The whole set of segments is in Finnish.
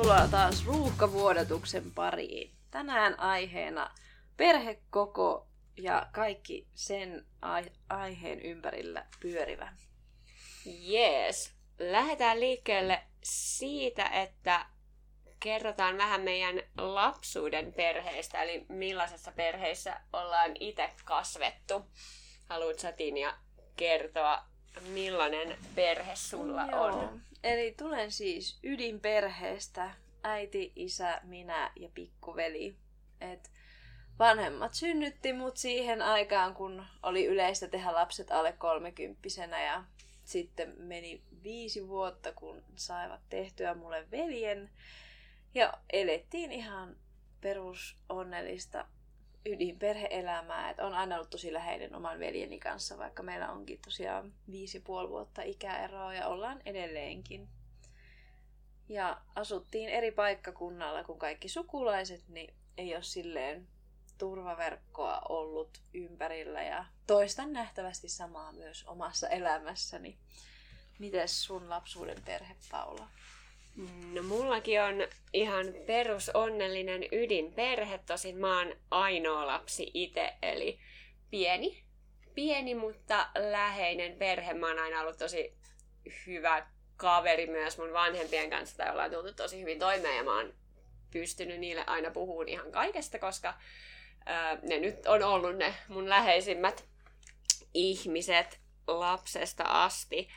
Tervetuloa taas ruuhkavuodatuksen pariin. Tänään aiheena perhekoko ja kaikki sen ai- aiheen ympärillä pyörivä. Jees. Lähdetään liikkeelle siitä, että kerrotaan vähän meidän lapsuuden perheestä, eli millaisessa perheessä ollaan itse kasvettu. Haluatko Tinia kertoa, millainen perhe sulla Joo. on? Eli tulen siis ydinperheestä. Äiti, isä, minä ja pikkuveli. Et vanhemmat synnytti mut siihen aikaan, kun oli yleistä tehdä lapset alle kolmekymppisenä ja sitten meni viisi vuotta, kun saivat tehtyä mulle veljen. Ja elettiin ihan perusonnellista ydinperheelämää. Et on aina ollut tosi läheinen oman veljeni kanssa, vaikka meillä onkin tosiaan viisi ja puoli vuotta ikäeroa ja ollaan edelleenkin. Ja asuttiin eri paikkakunnalla kuin kaikki sukulaiset, niin ei ole silleen turvaverkkoa ollut ympärillä ja toistan nähtävästi samaa myös omassa elämässäni. Mites sun lapsuuden perhe, Paula? No mullakin on ihan perusonnellinen ydinperhe, tosin mä oon ainoa lapsi itse, eli pieni, pieni, mutta läheinen perhe. Mä oon aina ollut tosi hyvä kaveri myös mun vanhempien kanssa, tai ollaan tultu tosi hyvin toimeen, ja mä oon pystynyt niille aina puhumaan ihan kaikesta, koska ää, ne nyt on ollut ne mun läheisimmät ihmiset lapsesta asti.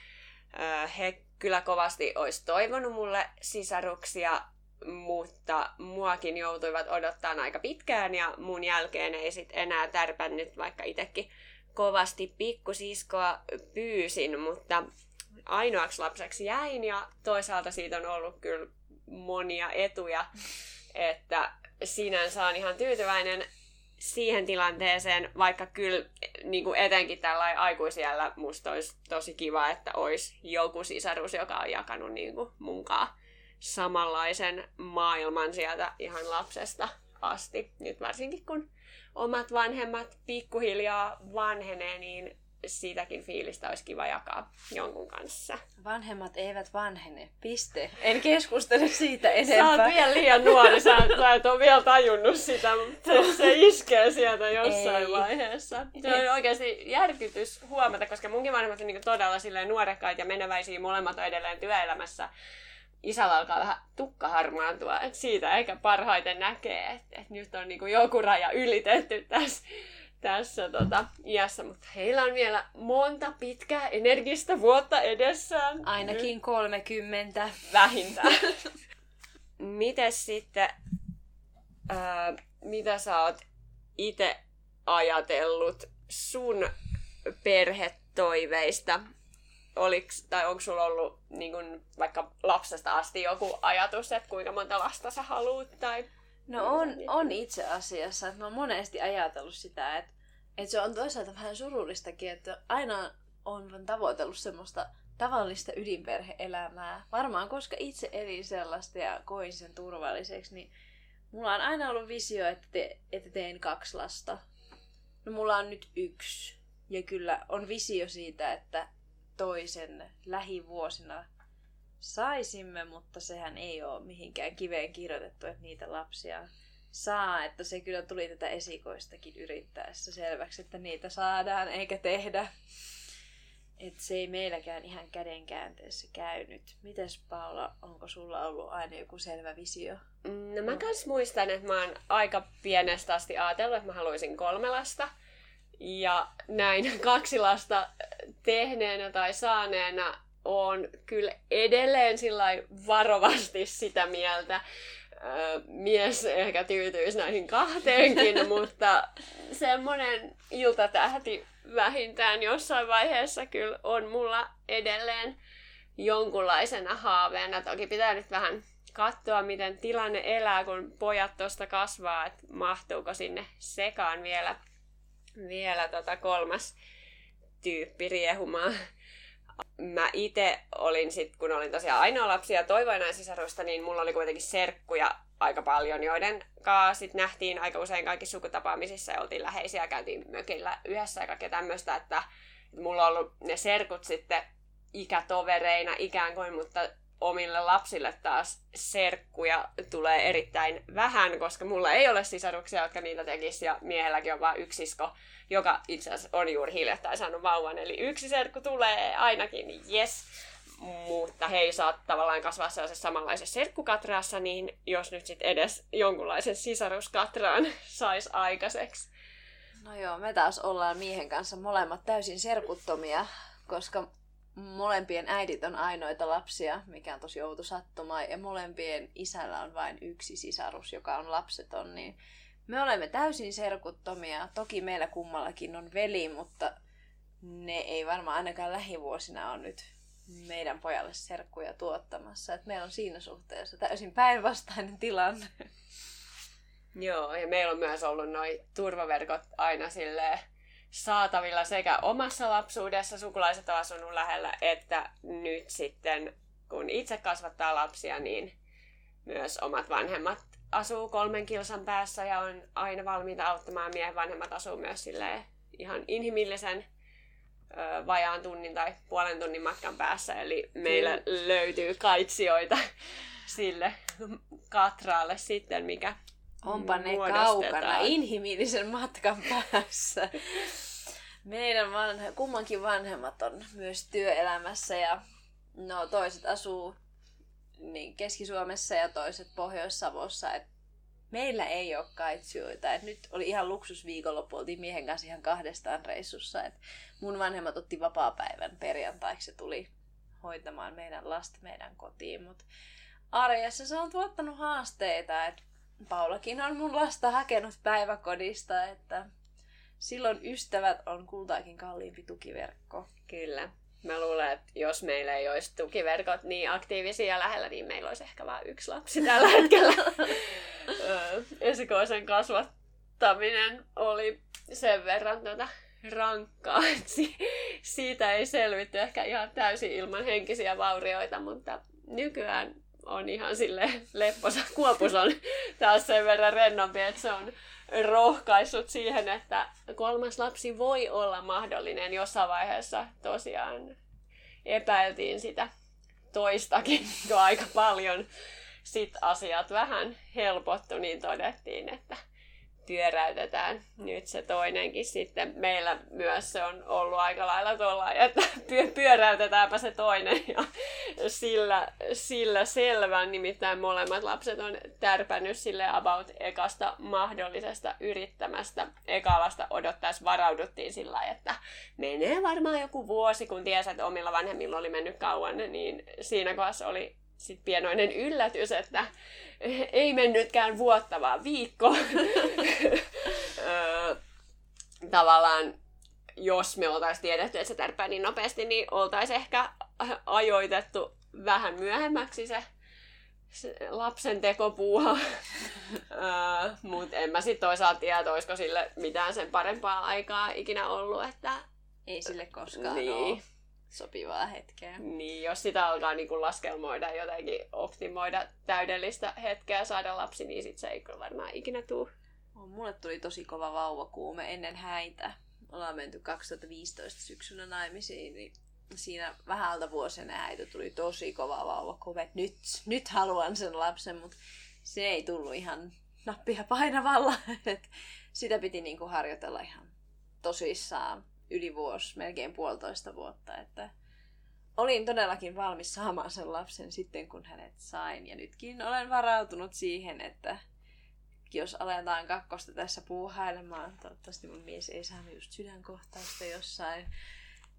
Ää, he kyllä kovasti olisi toivonut mulle sisaruksia, mutta muakin joutuivat odottaa aika pitkään ja mun jälkeen ei sit enää tärpännyt, vaikka itsekin kovasti pikkusiskoa pyysin, mutta ainoaksi lapseksi jäin ja toisaalta siitä on ollut kyllä monia etuja, että sinänsä on ihan tyytyväinen siihen tilanteeseen, vaikka kyllä niin kuin etenkin tällä aikuisiellä musta olisi tosi kiva, että olisi joku sisarus, joka on jakanut niin kuin munkaan samanlaisen maailman sieltä ihan lapsesta asti. Nyt varsinkin kun omat vanhemmat pikkuhiljaa vanhenee, niin siitäkin fiilistä olisi kiva jakaa jonkun kanssa. Vanhemmat eivät vanhene. Piste. En keskustele siitä Sä enempää. oot vielä liian nuori, sä, sä et ole vielä tajunnut sitä, mutta se, se iskee sieltä jossain Ei. vaiheessa. Se on oikeasti järkytys huomata, koska munkin vanhemmat on niinku todella nuorekkaita ja meneväisiä, molemmat on edelleen työelämässä. Isällä alkaa vähän tukka harmaantua, että siitä ehkä parhaiten näkee, että, että nyt on niinku joku raja ylitetty tässä, tässä tota, iässä, mutta heillä on vielä monta pitkää energistä vuotta edessään. Nyt Ainakin 30. vähintään. Mites sitten, ää, mitä sä oot itse ajatellut sun perhetoiveista? Oliks, tai onko sulla ollut niin kun, vaikka lapsesta asti joku ajatus, että kuinka monta lasta sä haluut? Tai... No on, on itse asiassa. Että mä oon monesti ajatellut sitä, että, että se on toisaalta vähän surullistakin, että aina on tavoitellut semmoista tavallista ydinperheelämää. Varmaan koska itse elin sellaista ja koin sen turvalliseksi, niin mulla on aina ollut visio, että, te, että teen kaksi lasta. No mulla on nyt yksi. Ja kyllä on visio siitä, että toisen lähivuosina saisimme, mutta sehän ei ole mihinkään kiveen kirjoitettu, että niitä lapsia saa. Että se kyllä tuli tätä esikoistakin yrittäessä selväksi, että niitä saadaan eikä tehdä. Et se ei meilläkään ihan kädenkäänteessä käynyt. Mites Paula, onko sulla ollut aina joku selvä visio? No mä kans muistan, että mä oon aika pienestä asti ajatellut, että mä haluaisin kolme lasta. Ja näin kaksi lasta tehneenä tai saaneena on kyllä edelleen sillä varovasti sitä mieltä. Mies ehkä tyytyisi näihin kahteenkin, mutta semmoinen iltatähti vähintään jossain vaiheessa kyllä on mulla edelleen jonkunlaisena haaveena. Toki pitää nyt vähän katsoa, miten tilanne elää, kun pojat tuosta kasvaa, että mahtuuko sinne sekaan vielä, vielä tota kolmas tyyppi riehumaan. Mä itse olin sit, kun olin tosiaan ainoa lapsi ja toivoin näin sisarusta, niin mulla oli kuitenkin serkkuja aika paljon, joiden kanssa sit nähtiin aika usein kaikki sukutapaamisissa ja oltiin läheisiä käytiin mökillä yhdessä ja kaikkea tämmöistä, että mulla on ollut ne serkut sitten ikätovereina ikään kuin, mutta omille lapsille taas serkkuja tulee erittäin vähän, koska mulla ei ole sisaruksia, jotka niitä tekisi, ja miehelläkin on vain yksi sisko, joka itse asiassa on juuri hiljattain saanut vauvan, eli yksi serkku tulee ainakin, yes. Mutta he ei saa tavallaan kasvaa sellaisessa samanlaisessa serkkukatraassa, niin jos nyt sitten edes jonkunlaisen sisaruskatraan saisi aikaiseksi. No joo, me taas ollaan miehen kanssa molemmat täysin serkuttomia, koska molempien äidit on ainoita lapsia, mikä on tosi outo sattuma, ja molempien isällä on vain yksi sisarus, joka on lapseton, niin me olemme täysin serkuttomia. Toki meillä kummallakin on veli, mutta ne ei varmaan ainakaan lähivuosina ole nyt meidän pojalle serkkuja tuottamassa. Et meillä on siinä suhteessa täysin päinvastainen tilanne. Joo, ja meillä on myös ollut noin turvaverkot aina silleen saatavilla sekä omassa lapsuudessa sukulaiset on asunut lähellä, että nyt sitten kun itse kasvattaa lapsia, niin myös omat vanhemmat asuu kolmen kilsan päässä ja on aina valmiita auttamaan. Miehen vanhemmat asuu myös sille ihan inhimillisen ö, vajaan tunnin tai puolen tunnin matkan päässä. Eli meillä Kyllä. löytyy kaitsioita sille katraalle sitten, mikä Onpa ne kaukana inhimillisen matkan päässä. Meidän vanhe, kummankin vanhemmat on myös työelämässä ja no, toiset asuu niin Keski-Suomessa ja toiset Pohjois-Savossa. Et meillä ei ole kaitsioita. Et nyt oli ihan luksusviikonloppu, oltiin miehen kanssa ihan kahdestaan reissussa. Et mun vanhemmat otti vapaa-päivän perjantaiksi se tuli hoitamaan meidän lasta meidän kotiin. Mutta arjessa se on tuottanut haasteita. Et Paulakin on mun lasta hakenut päiväkodista, että silloin ystävät on kultaakin kalliimpi tukiverkko. Kyllä. Mä luulen, että jos meillä ei olisi tukiverkot niin aktiivisia lähellä, niin meillä olisi ehkä vain yksi lapsi tällä hetkellä. Esikoisen kasvattaminen oli sen verran tuota rankkaa, että siitä ei selvitty ehkä ihan täysin ilman henkisiä vaurioita, mutta nykyään on ihan sille lepposa. Kuopus on taas sen verran rennompi, että se on rohkaissut siihen, että kolmas lapsi voi olla mahdollinen jossain vaiheessa. Tosiaan epäiltiin sitä toistakin jo aika paljon. Sitten asiat vähän helpottu, niin todettiin, että pyöräytetään nyt se toinenkin sitten. Meillä myös se on ollut aika lailla tuolla, että pyöräytetäänpä se toinen ja sillä, sillä selvän. Nimittäin molemmat lapset on tärpännyt sille about ekasta mahdollisesta yrittämästä. Ekalasta odottaessa varauduttiin sillä että menee varmaan joku vuosi, kun tiesi, että omilla vanhemmilla oli mennyt kauan, niin siinä kohdassa oli sitten pienoinen yllätys, että ei mennytkään vuotta, vaan viikko. Tavallaan, jos me oltaisiin tiedetty, että se tärppää niin nopeasti, niin oltaisiin ehkä ajoitettu vähän myöhemmäksi se, se lapsen tekopuuha. Mutta en mä sitten toisaalta tiedä, olisiko sille mitään sen parempaa aikaa ikinä ollut, että... Ei sille koskaan niin. ole sopivaa hetkeä. Niin, jos sitä alkaa niin kuin laskelmoida jotenkin optimoida täydellistä hetkeä saada lapsi, niin sit se ei kyllä varmaan ikinä tule. Mulle tuli tosi kova vauvakuume ennen häitä. Ollaan menty 2015 syksynä naimisiin, niin siinä vähältä vuosina häitä tuli tosi kova vauvakuume. Nyt, nyt haluan sen lapsen, mutta se ei tullut ihan nappia painavalla. sitä piti niinku harjoitella ihan tosissaan yli vuosi, melkein puolitoista vuotta, että olin todellakin valmis saamaan sen lapsen sitten, kun hänet sain. Ja nytkin olen varautunut siihen, että jos aletaan kakkosta tässä puuhailemaan, toivottavasti mun mies ei saanut just sydänkohtausta jossain,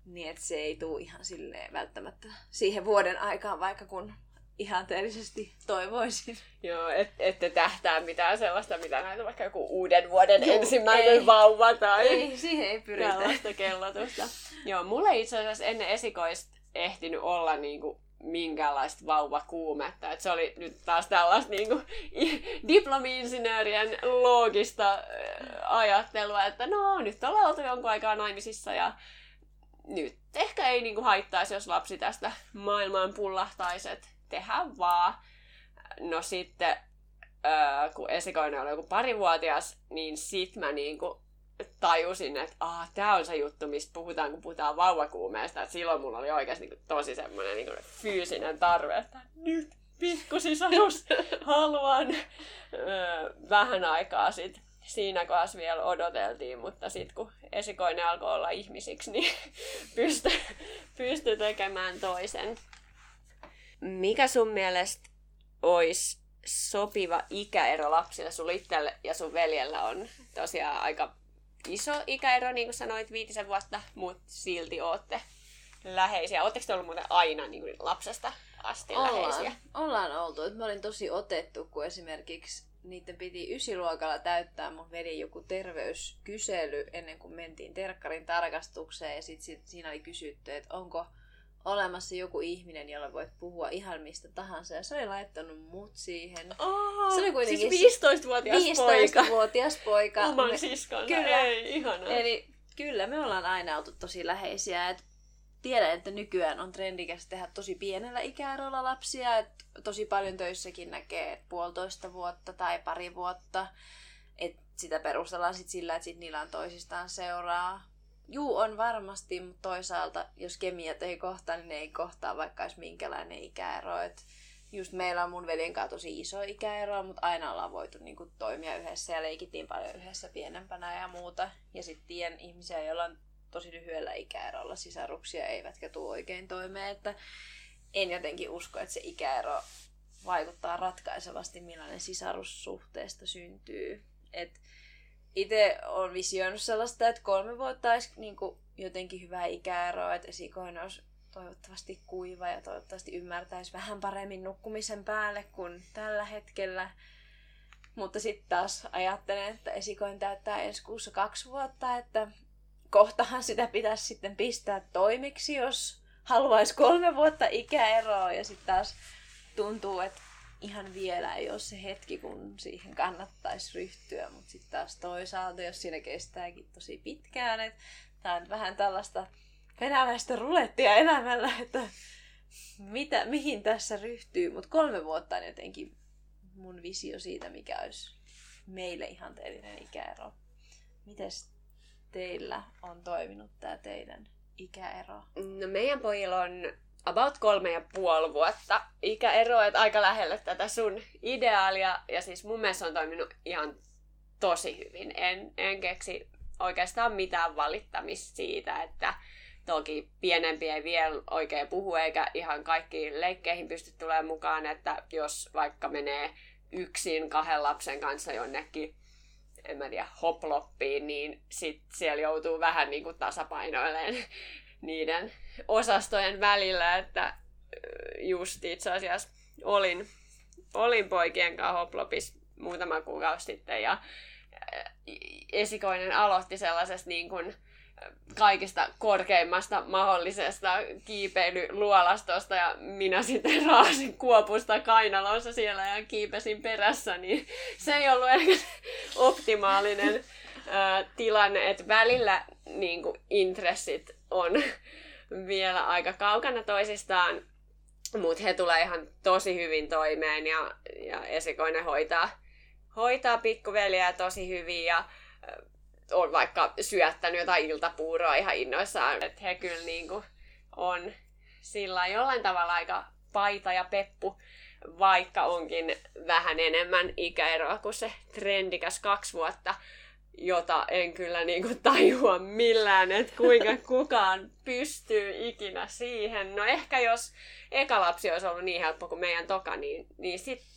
niin että se ei tule ihan silleen välttämättä siihen vuoden aikaan, vaikka kun ihanteellisesti toivoisin. Joo, et, ette tähtää mitään sellaista, mitä näitä vaikka joku uuden vuoden Joo, ensimmäinen ei. vauva tai ei, siihen ei pyritä. tällaista kellotusta. Joo, mulla ei itse asiassa ennen esikoista ehtinyt olla niinku minkäänlaista vauvakuumetta. Et se oli nyt taas tällaista niinku, diplomi-insinöörien loogista ajattelua, että no nyt ollaan oltu jonkun aikaa naimisissa ja nyt ehkä ei niinku haittaisi, jos lapsi tästä maailmaan pullahtaisi, että tehdä vaan. No sitten, öö, kun esikoinen oli joku parivuotias, niin sit mä niinku tajusin, että ah, tämä on se juttu, mistä puhutaan, kun puhutaan vauvakuumeesta. Et silloin mulla oli oikeasti niin tosi semmoinen niin fyysinen tarve, että nyt pikkusisarus haluan. Öö, vähän aikaa sitten siinä kohdassa vielä odoteltiin, mutta sitten kun esikoinen alkoi olla ihmisiksi, niin pystyi pysty tekemään toisen. Mikä sun mielestä olisi sopiva ikäero lapsille? Sun itselle ja sun veljellä on tosiaan aika iso ikäero, niin kuin sanoit, viitisen vuotta, mutta silti ootte läheisiä. Oletteko te ollut muuten aina niin kuin lapsesta asti ollaan, läheisiä? Ollaan oltu. Mä olin tosi otettu, kun esimerkiksi niiden piti ysiluokalla täyttää mun veli joku terveyskysely ennen kuin mentiin terkkarin tarkastukseen. Ja sitten sit, siinä oli kysytty, että onko olemassa joku ihminen, jolla voit puhua ihan mistä tahansa. Ja se oli laittanut mut siihen. Oh, se oli kuitenkin siis 15-vuotias 15 poika. 15-vuotias poika. Oman me, siskon. Kyllä. Ei, ihanaa. Eli kyllä me ollaan aina oltu tosi läheisiä. Et tiedän, että nykyään on trendikäs tehdä tosi pienellä ikäerolla lapsia. Et tosi paljon töissäkin näkee puolitoista vuotta tai pari vuotta. Et sitä perustellaan sit sillä, että sit niillä on toisistaan seuraa. Juu, on varmasti, mutta toisaalta, jos kemiat ei kohtaa, niin ne ei kohtaa vaikka olisi minkälainen ikäero. Et just meillä on mun veljen kanssa tosi iso ikäero, mutta aina ollaan voitu niin kuin, toimia yhdessä ja leikittiin paljon yhdessä pienempänä ja muuta. Ja sitten tien ihmisiä, joilla on tosi lyhyellä ikäerolla sisaruksia, eivätkä tule oikein toimeen. Että en jotenkin usko, että se ikäero vaikuttaa ratkaisevasti, millainen sisarussuhteesta syntyy. Et itse olen visioinut sellaista, että kolme vuotta olisi niin kuin jotenkin hyvä ikäero, että esikoinen olisi toivottavasti kuiva ja toivottavasti ymmärtäisi vähän paremmin nukkumisen päälle kuin tällä hetkellä. Mutta sitten taas ajattelen, että esikoin täyttää ensi kuussa kaksi vuotta, että kohtahan sitä pitäisi sitten pistää toimiksi, jos haluaisi kolme vuotta ikäeroa ja sitten taas tuntuu, että ihan vielä ei ole se hetki, kun siihen kannattaisi ryhtyä, mutta sitten taas toisaalta, jos siinä kestääkin tosi pitkään, että tämä on vähän tällaista venäläistä rulettia elämällä, että mitä, mihin tässä ryhtyy, mutta kolme vuotta on jotenkin mun visio siitä, mikä olisi meille ihanteellinen ikäero. Mites teillä on toiminut tämä teidän ikäero? No meidän pojilla on about kolme ja puoli vuotta ikäero, että aika lähelle tätä sun ideaalia. Ja siis mun mielestä on toiminut ihan tosi hyvin. En, en keksi oikeastaan mitään valittamista siitä, että toki pienempi ei vielä oikein puhu, eikä ihan kaikkiin leikkeihin pysty tulemaan mukaan, että jos vaikka menee yksin kahden lapsen kanssa jonnekin en mä tiedä, hoploppiin, niin sit siellä joutuu vähän niin kuin niiden osastojen välillä, että just itse asiassa olin, olin poikien kanssa hoplopissa muutama kuukausi sitten ja esikoinen aloitti sellaisesta niin kuin, kaikista korkeimmasta mahdollisesta kiipeilyluolastosta ja minä sitten raasin kuopusta kainalossa siellä ja kiipesin perässä, niin se ei ollut ehkä optimaalinen ää, tilanne, että välillä niin kuin, intressit on vielä aika kaukana toisistaan, mutta he tulee ihan tosi hyvin toimeen ja, ja esikoinen hoitaa, hoitaa pikkuveliä tosi hyvin ja on vaikka syöttänyt jotain iltapuuroa ihan innoissaan. Että he kyllä niin kuin on sillä jollain tavalla aika paita ja peppu, vaikka onkin vähän enemmän ikäeroa kuin se trendikäs kaksi vuotta, jota en kyllä niin kuin tajua millään, että kuinka kukaan pystyy ikinä siihen. No ehkä jos eka lapsi olisi ollut niin helppo kuin meidän toka, niin, niin sitten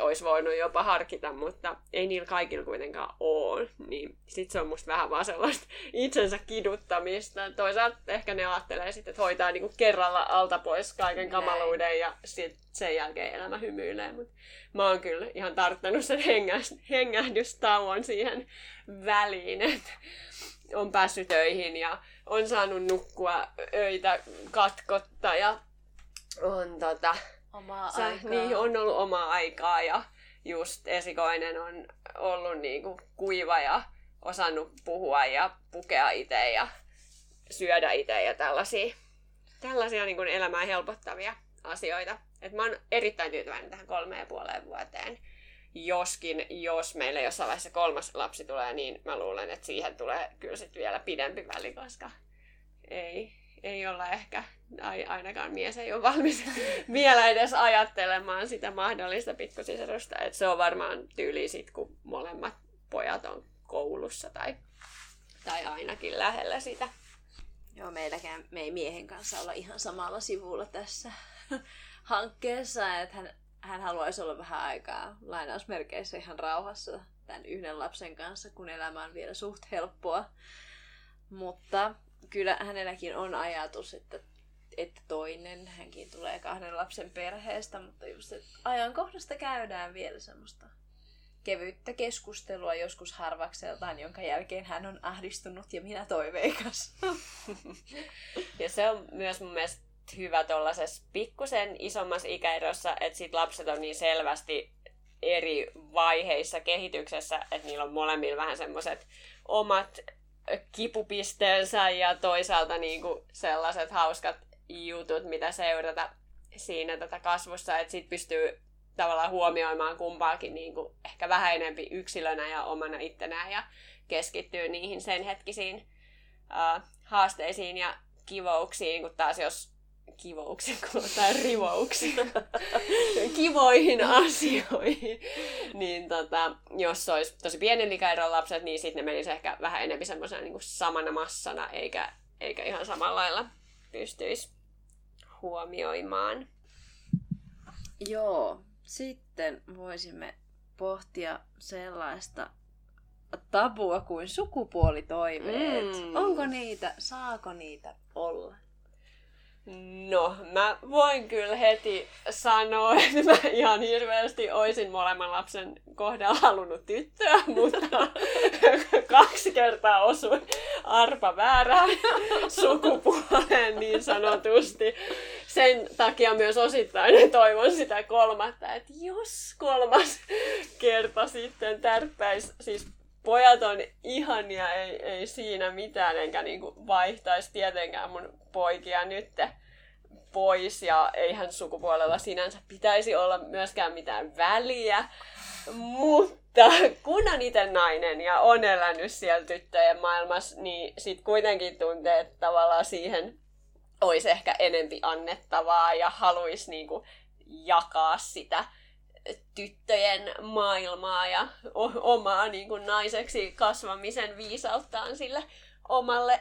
olisi voinut jopa harkita, mutta ei niillä kaikilla kuitenkaan ole. Niin sit se on musta vähän vaan sellaista itsensä kiduttamista. Toisaalta ehkä ne ajattelee sitten, että hoitaa niinku kerralla alta pois kaiken kamaluuden ja sit sen jälkeen elämä hymyilee. Mut mä oon kyllä ihan tarttanut sen hengähdystauon siihen väliin, että on päässyt töihin ja on saanut nukkua öitä katkotta ja on tota, omaa Sä, aikaa. Niin, on ollut omaa aikaa ja just esikoinen on ollut niinku kuiva ja osannut puhua ja pukea itse ja syödä itse ja tällaisia, tällaisia niin elämää helpottavia asioita. Et mä oon erittäin tyytyväinen tähän kolmeen ja puoleen vuoteen. Joskin, jos meille jossain vaiheessa kolmas lapsi tulee, niin mä luulen, että siihen tulee kyllä sitten vielä pidempi väli, koska ei, ei olla ehkä, ainakaan mies ei ole valmis vielä edes ajattelemaan sitä mahdollista pikkusisarusta. Että se on varmaan tyyli sit, kun molemmat pojat on koulussa tai, tai ainakin lähellä sitä. Joo, meilläkään me ei miehen kanssa olla ihan samalla sivulla tässä hankkeessa, että hän, hän haluaisi olla vähän aikaa lainausmerkeissä ihan rauhassa tämän yhden lapsen kanssa, kun elämä on vielä suht helppoa. Mutta kyllä hänelläkin on ajatus, että, että toinen, hänkin tulee kahden lapsen perheestä, mutta just ajankohdasta käydään vielä semmoista kevyttä keskustelua joskus harvakseltaan, jonka jälkeen hän on ahdistunut ja minä toiveikas. ja se on myös mun mielestä hyvä tuollaisessa pikkusen isommassa ikäerossa, että sit lapset on niin selvästi eri vaiheissa kehityksessä, että niillä on molemmilla vähän semmoiset omat kipupisteensä ja toisaalta niinku sellaiset hauskat jutut, mitä seurata siinä tätä kasvussa, että sit pystyy tavallaan huomioimaan kumpaakin niin kuin ehkä vähän enempi yksilönä ja omana ittenään ja keskittyy niihin sen hetkisiin uh, haasteisiin ja kivouksiin, kun taas jos kivouksiin tai rivouksiin, kivoihin asioihin, niin tota, jos olisi tosi pienen ikäeron lapset, niin sitten ne menisi ehkä vähän enemmän semmoisena niin samana massana, eikä, eikä ihan samalla lailla pystyisi huomioimaan. Joo, sitten voisimme pohtia sellaista tabua kuin sukupuolitoiveet. Mm. Onko niitä, saako niitä olla? No, mä voin kyllä heti sanoa, että mä ihan hirveästi oisin molemman lapsen kohdalla halunnut tyttöä, mutta kaksi kertaa osui arpa väärään sukupuoleen niin sanotusti. Sen takia myös osittain toivon sitä kolmatta, että jos kolmas kerta sitten tärppäisi, siis pojat on ihania, ei, ei siinä mitään, enkä niinku vaihtaisi tietenkään mun poikia nyt pois, ja eihän sukupuolella sinänsä pitäisi olla myöskään mitään väliä, mutta kun on itse nainen ja on elänyt siellä tyttöjen maailmassa, niin sit kuitenkin tuntee, että tavallaan siihen olisi ehkä enempi annettavaa ja haluaisi niinku jakaa sitä tyttöjen maailmaa ja omaa niin kuin naiseksi kasvamisen viisauttaan sille omalle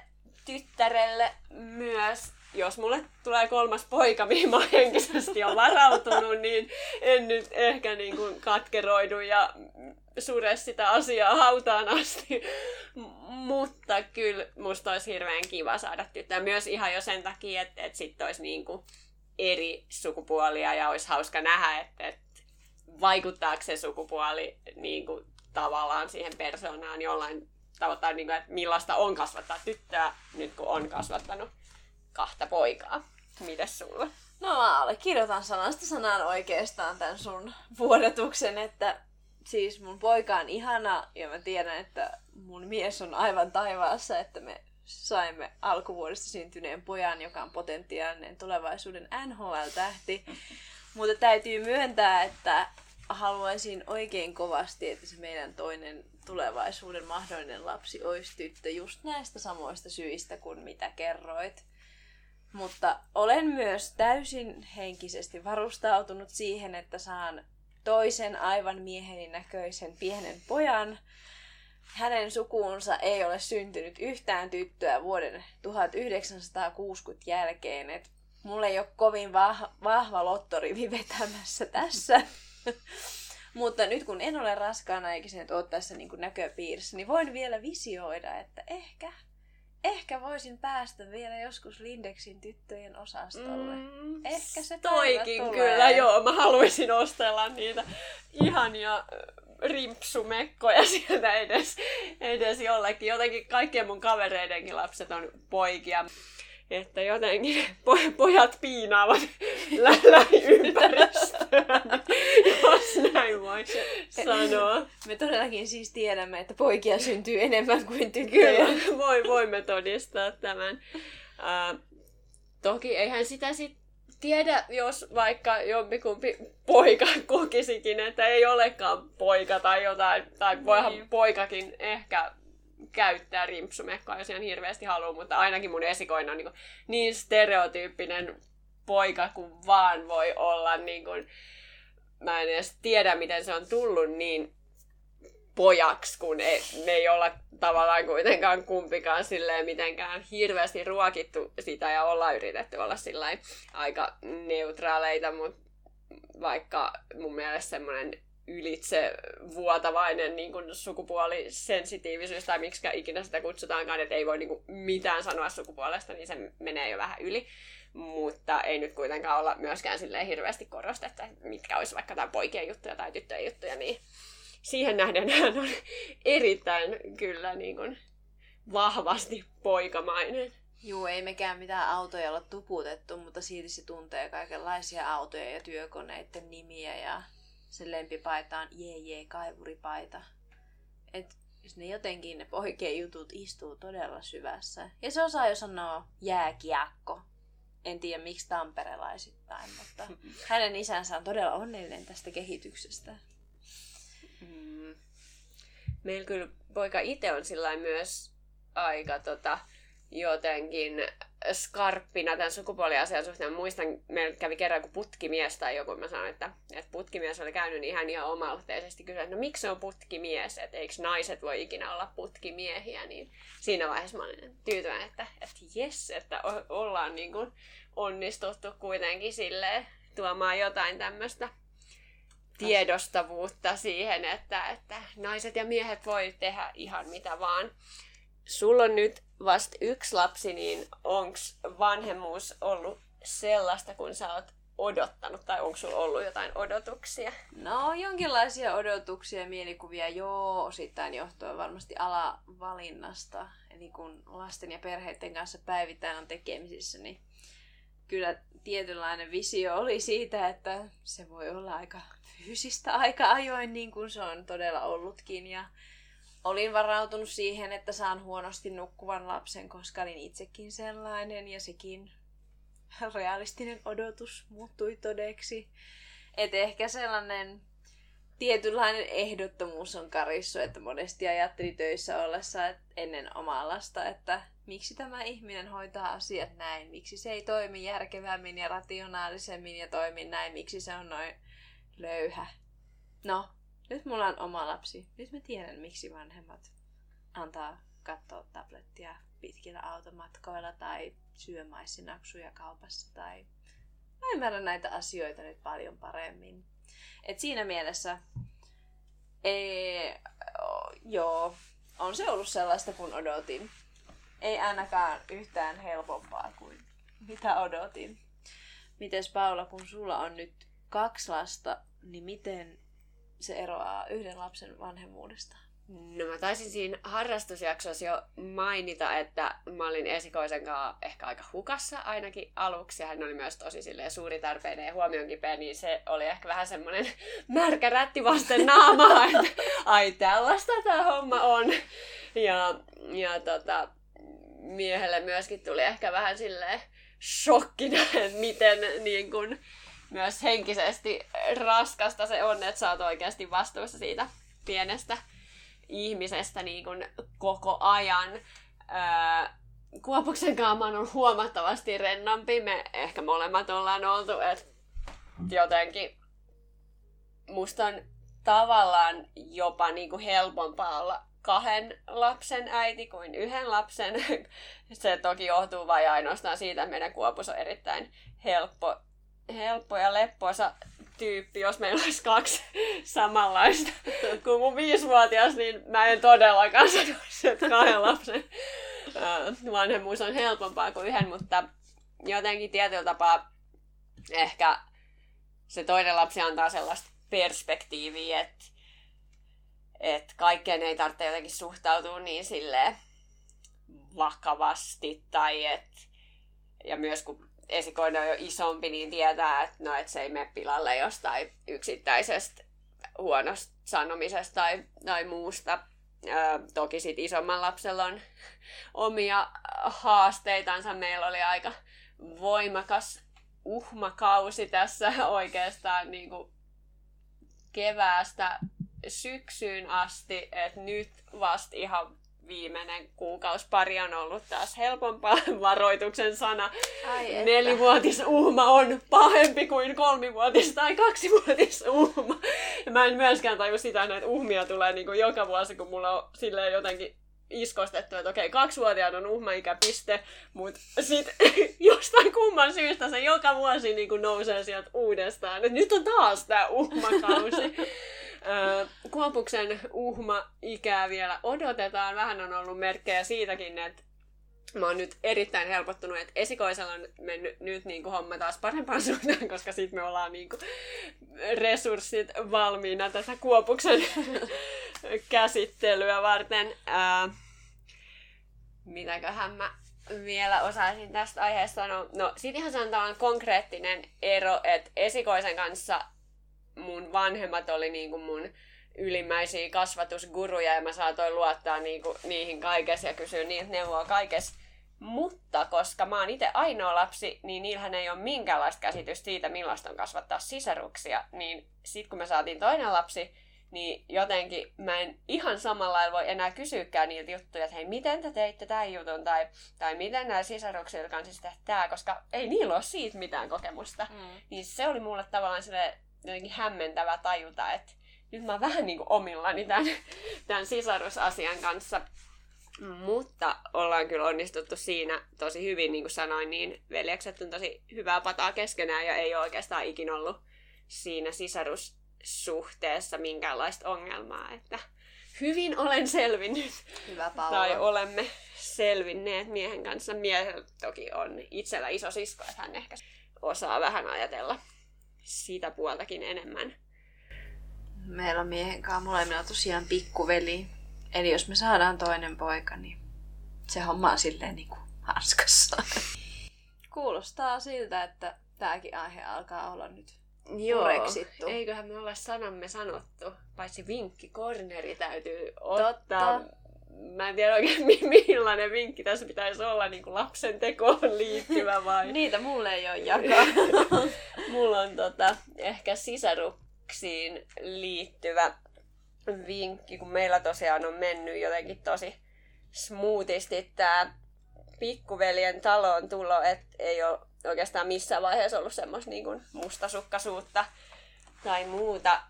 tyttärelle myös. Jos mulle tulee kolmas poika, mihin mä henkisesti on varautunut, niin en nyt ehkä niin kuin katkeroidu ja sure sitä asiaa hautaan asti. Mutta kyllä musta olisi hirveän kiva saada tyttöä. Myös ihan jo sen takia, että, että sitten olisi niin kuin eri sukupuolia ja olisi hauska nähdä, että, että vaikuttaako se sukupuoli niin kuin, tavallaan siihen persoonaan jollain tavalla, niin kuin, että millaista on kasvattaa tyttöä nyt kun on kasvattanut kahta poikaa. Mites sulla? No mä allekirjoitan sanasta sanaan oikeastaan tämän sun vuodatuksen, että siis mun poika on ihana ja mä tiedän, että mun mies on aivan taivaassa, että me saimme alkuvuodesta syntyneen pojan, joka on potentiaalinen tulevaisuuden NHL-tähti. Mutta täytyy myöntää, että haluaisin oikein kovasti, että se meidän toinen tulevaisuuden mahdollinen lapsi olisi tyttö just näistä samoista syistä kuin mitä kerroit. Mutta olen myös täysin henkisesti varustautunut siihen, että saan toisen aivan mieheni näköisen pienen pojan. Hänen sukuunsa ei ole syntynyt yhtään tyttöä vuoden 1960 jälkeen. Et mulla ei ole kovin vahva, vahva lottorivi vetämässä tässä. Mutta nyt kun en ole raskaana eikä se nyt ole tässä niin kuin näköpiirissä, niin voin vielä visioida, että ehkä, ehkä voisin päästä vielä joskus Lindexin tyttöjen osastolle. Mm, ehkä se Toikin tulee. kyllä, joo. Mä haluaisin ostella niitä ihania rimpsumekkoja sieltä edes, edes jollekin. Jotenkin kaikkien mun kavereidenkin lapset on poikia että jotenkin pojat piinaavat lähiympäristöä, jos näin voi sanoa. Me todellakin siis tiedämme, että poikia syntyy enemmän kuin tyttöjä. Kyllä, voi, voimme todistaa tämän. Uh, toki eihän sitä sit tiedä, jos vaikka jompikumpi poika kokisikin, että ei olekaan poika tai jotain, tai voihan niin. poikakin ehkä käyttää rimpsumekkoa, jos ihan hirveästi haluaa, mutta ainakin mun esikoina on niin, niin stereotyyppinen poika kuin vaan voi olla. Niin kuin, mä en edes tiedä, miten se on tullut niin pojaksi, kun ei, me ei olla tavallaan kuitenkaan kumpikaan silleen mitenkään hirveästi ruokittu sitä ja ollaan yritetty olla aika neutraaleita, mutta vaikka mun mielestä semmoinen ylitse vuotavainen niin kuin sukupuolisensitiivisyys tai miksi ikinä sitä kutsutaankaan, että ei voi niin kuin mitään sanoa sukupuolesta, niin se menee jo vähän yli. Mutta ei nyt kuitenkaan olla myöskään silleen hirveästi korostettu, että mitkä olisi vaikka jotain poikien juttuja tai tyttöjen juttuja, niin siihen nähden hän on erittäin kyllä niin kuin vahvasti poikamainen. Joo, ei mekään mitään autoja olla tuputettu, mutta silti se tuntee kaikenlaisia autoja ja työkoneiden nimiä ja sen lempipaita on jee jee kaivuripaita. Et ne jotenkin ne poikien jutut istuu todella syvässä. Ja se osaa jo sanoa jääkiekko. En tiedä miksi tamperelaisittain, mutta hänen isänsä on todella onnellinen tästä kehityksestä. Mm. Meillä kyllä poika itse on sillä myös aika tota, jotenkin skarppina tämän sukupuoliasian suhteen. Muistan, meillä kävi kerran kun putkimies tai joku, mä sanoin, että, että putkimies oli käynyt, hän ihan oma-aloitteisesti kysyi, että no miksi se on putkimies, että eikö naiset voi ikinä olla putkimiehiä, niin siinä vaiheessa mä olin tyytyväinen, että, että jes, että ollaan niin kuin onnistuttu kuitenkin silleen tuomaan jotain tämmöistä tiedostavuutta siihen, että, että naiset ja miehet voi tehdä ihan mitä vaan. Sulla on nyt vasta yksi lapsi, niin onko vanhemmuus ollut sellaista, kun sä oot odottanut, tai onko sulla ollut jotain odotuksia? No, jonkinlaisia odotuksia ja mielikuvia, joo, osittain johtuen varmasti alavalinnasta. Eli kun lasten ja perheiden kanssa päivittäin on tekemisissä, niin kyllä tietynlainen visio oli siitä, että se voi olla aika fyysistä aika ajoin, niin kuin se on todella ollutkin. Ja olin varautunut siihen, että saan huonosti nukkuvan lapsen, koska olin itsekin sellainen ja sekin realistinen odotus muuttui todeksi. Et ehkä sellainen tietynlainen ehdottomuus on karissu, että monesti ajatteli töissä ollessa että ennen omaa lasta, että miksi tämä ihminen hoitaa asiat näin, miksi se ei toimi järkevämmin ja rationaalisemmin ja toimi näin, miksi se on noin löyhä. No, nyt mulla on oma lapsi. Nyt mä tiedän, miksi vanhemmat antaa katsoa tablettia pitkillä automatkoilla tai syö maissinaksuja kaupassa tai mä ymmärrän näitä asioita nyt paljon paremmin. Et siinä mielessä ei, joo, on se ollut sellaista kun odotin. Ei ainakaan yhtään helpompaa kuin mitä odotin. Mites Paula, kun sulla on nyt kaksi lasta, niin miten se eroaa yhden lapsen vanhemmuudesta? No mä taisin siinä harrastusjaksossa jo mainita, että mä olin esikoisen kanssa ehkä aika hukassa ainakin aluksi. Hän oli myös tosi silleen suuritarpeinen ja huomion kipeä, niin se oli ehkä vähän semmoinen märkä rätti vasten naamaa, että ai tällaista tämä homma on. Ja, ja tota, miehelle myöskin tuli ehkä vähän silleen shokkina, että miten niin kun, myös henkisesti raskasta se on, että sä oot oikeasti vastuussa siitä pienestä ihmisestä niin kuin koko ajan. Öö, Kuopuksen kanssa on huomattavasti rennompi. Me ehkä molemmat ollaan oltu, että jotenkin musta on tavallaan jopa niin kuin helpompaa olla kahden lapsen äiti kuin yhden lapsen. Se toki johtuu vain ainoastaan siitä, että meidän kuopus on erittäin helppo helppo ja leppoisa tyyppi, jos meillä olisi kaksi samanlaista. Kuin mun viisivuotias, niin mä en todellakaan sanoisi, että kahden lapsen vanhemmuus on helpompaa kuin yhden, mutta jotenkin tietyllä tapaa ehkä se toinen lapsi antaa sellaista perspektiiviä, että että kaikkeen ei tarvitse jotenkin suhtautua niin silleen vakavasti tai että ja myös kun esikoinen on jo isompi, niin tietää, että, no, että se ei mene pilalle jostain yksittäisestä huonosta sanomisesta tai, tai muusta. Ö, toki sit isomman lapsella on omia haasteitansa. Meillä oli aika voimakas uhmakausi tässä oikeastaan niin kuin keväästä syksyyn asti, että nyt vasta ihan viimeinen kuukausi pari on ollut taas helpompaa varoituksen sana. Ai Nelivuotis uhma on pahempi kuin kolmivuotis tai kaksivuotis uhma. Ja mä en myöskään taju sitä, että uhmia tulee niin kuin joka vuosi, kun mulla on silleen jotenkin iskostettu, että okei, kaksivuotiaan on uhmaikäpiste, mutta sitten jostain kumman syystä se joka vuosi niin kuin nousee sieltä uudestaan. että nyt on taas tämä uhmakausi. Kuopuksen uhma-ikää vielä odotetaan. Vähän on ollut merkkejä siitäkin, että mä oon nyt erittäin helpottunut, että esikoisella on mennyt nyt niin kuin homma taas parempaan suuntaan, koska sitten me ollaan niin kuin resurssit valmiina tätä Kuopuksen käsittelyä varten. Ää, mitäköhän mä vielä osaisin tästä aiheesta sanoa. No, sit ihan sanotaan konkreettinen ero, että esikoisen kanssa mun vanhemmat oli niinku mun ylimmäisiä kasvatusguruja ja mä saatoin luottaa niinku niihin kaikessa ja kysyä niiltä neuvoa kaikessa. Mutta koska mä oon itse ainoa lapsi, niin niillähän ei ole minkäänlaista käsitystä siitä, millaista on kasvattaa sisaruksia. Niin sit kun me saatiin toinen lapsi, niin jotenkin mä en ihan samalla lailla voi enää kysyäkään niiltä juttuja, että hei, miten te teitte tämän jutun, tai, tai miten nämä sisarukset kanssa tehdään tämä, koska ei niillä ole siitä mitään kokemusta. Mm. Niin se oli mulle tavallaan sille jotenkin hämmentävä tajuta, että nyt mä oon vähän niin kuin omillani tämän, tämän sisarusasian kanssa. Mutta ollaan kyllä onnistuttu siinä tosi hyvin, niin kuin sanoin, niin veljekset on tosi hyvää pataa keskenään ja ei ole oikeastaan ikin ollut siinä sisarussuhteessa minkäänlaista ongelmaa, että hyvin olen selvinnyt. Hyvä Paula. Tai olemme selvinneet miehen kanssa. Miehellä toki on itsellä iso sisko, että hän ehkä osaa vähän ajatella sitä puoltakin enemmän. Meillä on miehen kanssa molemmilla tosiaan pikkuveli. Eli jos me saadaan toinen poika, niin se homma on silleen niin kuin hanskassa. Kuulostaa siltä, että tämäkin aihe alkaa olla nyt Joo, pureksittu. eiköhän me olla sanamme sanottu. Paitsi vinkki, korneri täytyy ottaa. Totta. Mä en tiedä oikein millainen vinkki tässä pitäisi olla niin kuin lapsen tekoon liittyvä vai... Niitä mulle ei ole jakaa. Mulla on tota, ehkä sisaruksiin liittyvä vinkki, kun meillä tosiaan on mennyt jotenkin tosi smoothisti tämä pikkuveljen taloon tulo, että ei ole oikeastaan missään vaiheessa ollut semmoista niin mustasukkaisuutta tai muuta.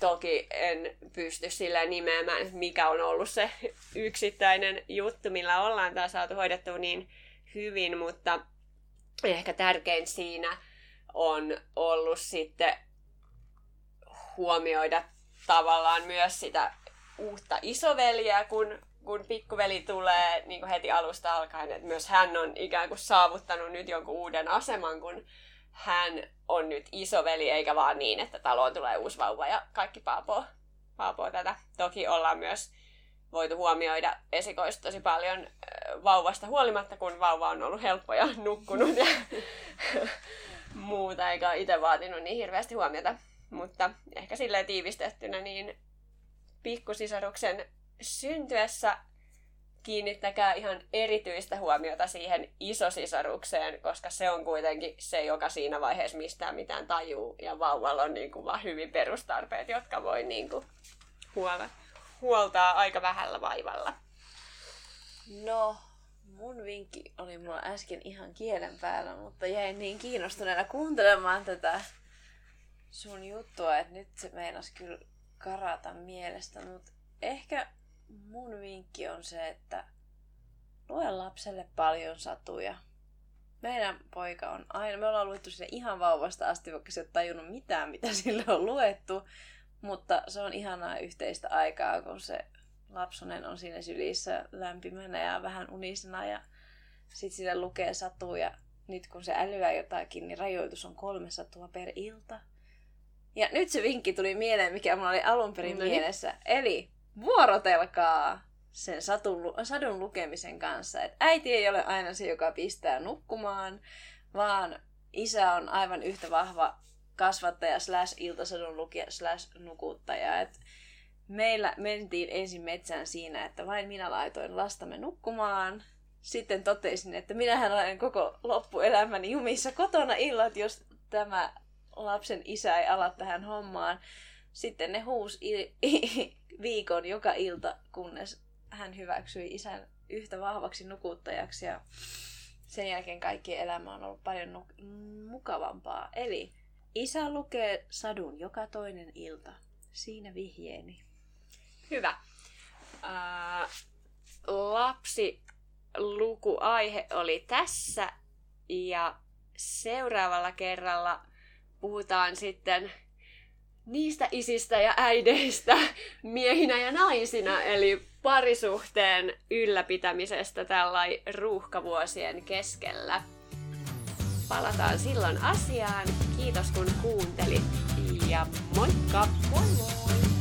Toki en pysty sillä nimeämään, mikä on ollut se yksittäinen juttu, millä ollaan tämä saatu hoidettua niin hyvin, mutta ehkä tärkein siinä on ollut sitten huomioida tavallaan myös sitä uutta isoveliä, kun, kun pikkuveli tulee niin kuin heti alusta alkaen, että myös hän on ikään kuin saavuttanut nyt jonkun uuden aseman, kun hän on nyt isoveli, eikä vaan niin, että taloon tulee uusi vauva ja kaikki paapoo, paapoo tätä. Toki ollaan myös voitu huomioida esikoista tosi paljon vauvasta huolimatta, kun vauva on ollut helppo ja nukkunut ja muuta, eikä itse vaatinut niin hirveästi huomiota. Mutta ehkä silleen tiivistettynä, niin pikkusisaruksen syntyessä kiinnittäkää ihan erityistä huomiota siihen isosisarukseen, koska se on kuitenkin se, joka siinä vaiheessa mistään mitään tajuu. Ja vauvalla on niin kuin vaan hyvin perustarpeet, jotka voi niin kuin huolta, huoltaa aika vähällä vaivalla. No, mun vinkki oli mulla äsken ihan kielen päällä, mutta jäin niin kiinnostuneena kuuntelemaan tätä sun juttua, että nyt se meinas kyllä karata mielestä, mutta ehkä mun vinkki on se, että lue lapselle paljon satuja. Meidän poika on aina, me ollaan luettu sille ihan vauvasta asti, vaikka se ei ole tajunnut mitään, mitä sille on luettu. Mutta se on ihanaa yhteistä aikaa, kun se lapsonen on siinä sylissä lämpimänä ja vähän unisena ja sitten sille lukee satuja. Nyt kun se älyää jotakin, niin rajoitus on kolme satua per ilta. Ja nyt se vinkki tuli mieleen, mikä mulla oli alun perin no niin. mielessä. Eli vuorotelkaa sen satun, sadun lukemisen kanssa. Et äiti ei ole aina se, joka pistää nukkumaan, vaan isä on aivan yhtä vahva kasvattaja slash iltasadun lukija slash nukuttaja. Et meillä mentiin ensin metsään siinä, että vain minä laitoin lastamme nukkumaan. sitten totesin, että minähän olen koko loppuelämäni jumissa kotona illat, jos tämä lapsen isä ei ala tähän hommaan. Sitten ne huus viikon joka ilta, kunnes hän hyväksyi isän yhtä vahvaksi nukuttajaksi ja sen jälkeen kaikki elämä on ollut paljon nu- mukavampaa. Eli isä lukee sadun joka toinen ilta. Siinä vihjeeni. Hyvä. Äh, lapsi lukuaihe oli tässä ja seuraavalla kerralla puhutaan sitten niistä isistä ja äideistä miehinä ja naisina, eli parisuhteen ylläpitämisestä tällain ruuhkavuosien keskellä. Palataan silloin asiaan. Kiitos kun kuuntelit ja moikka! Moi moi!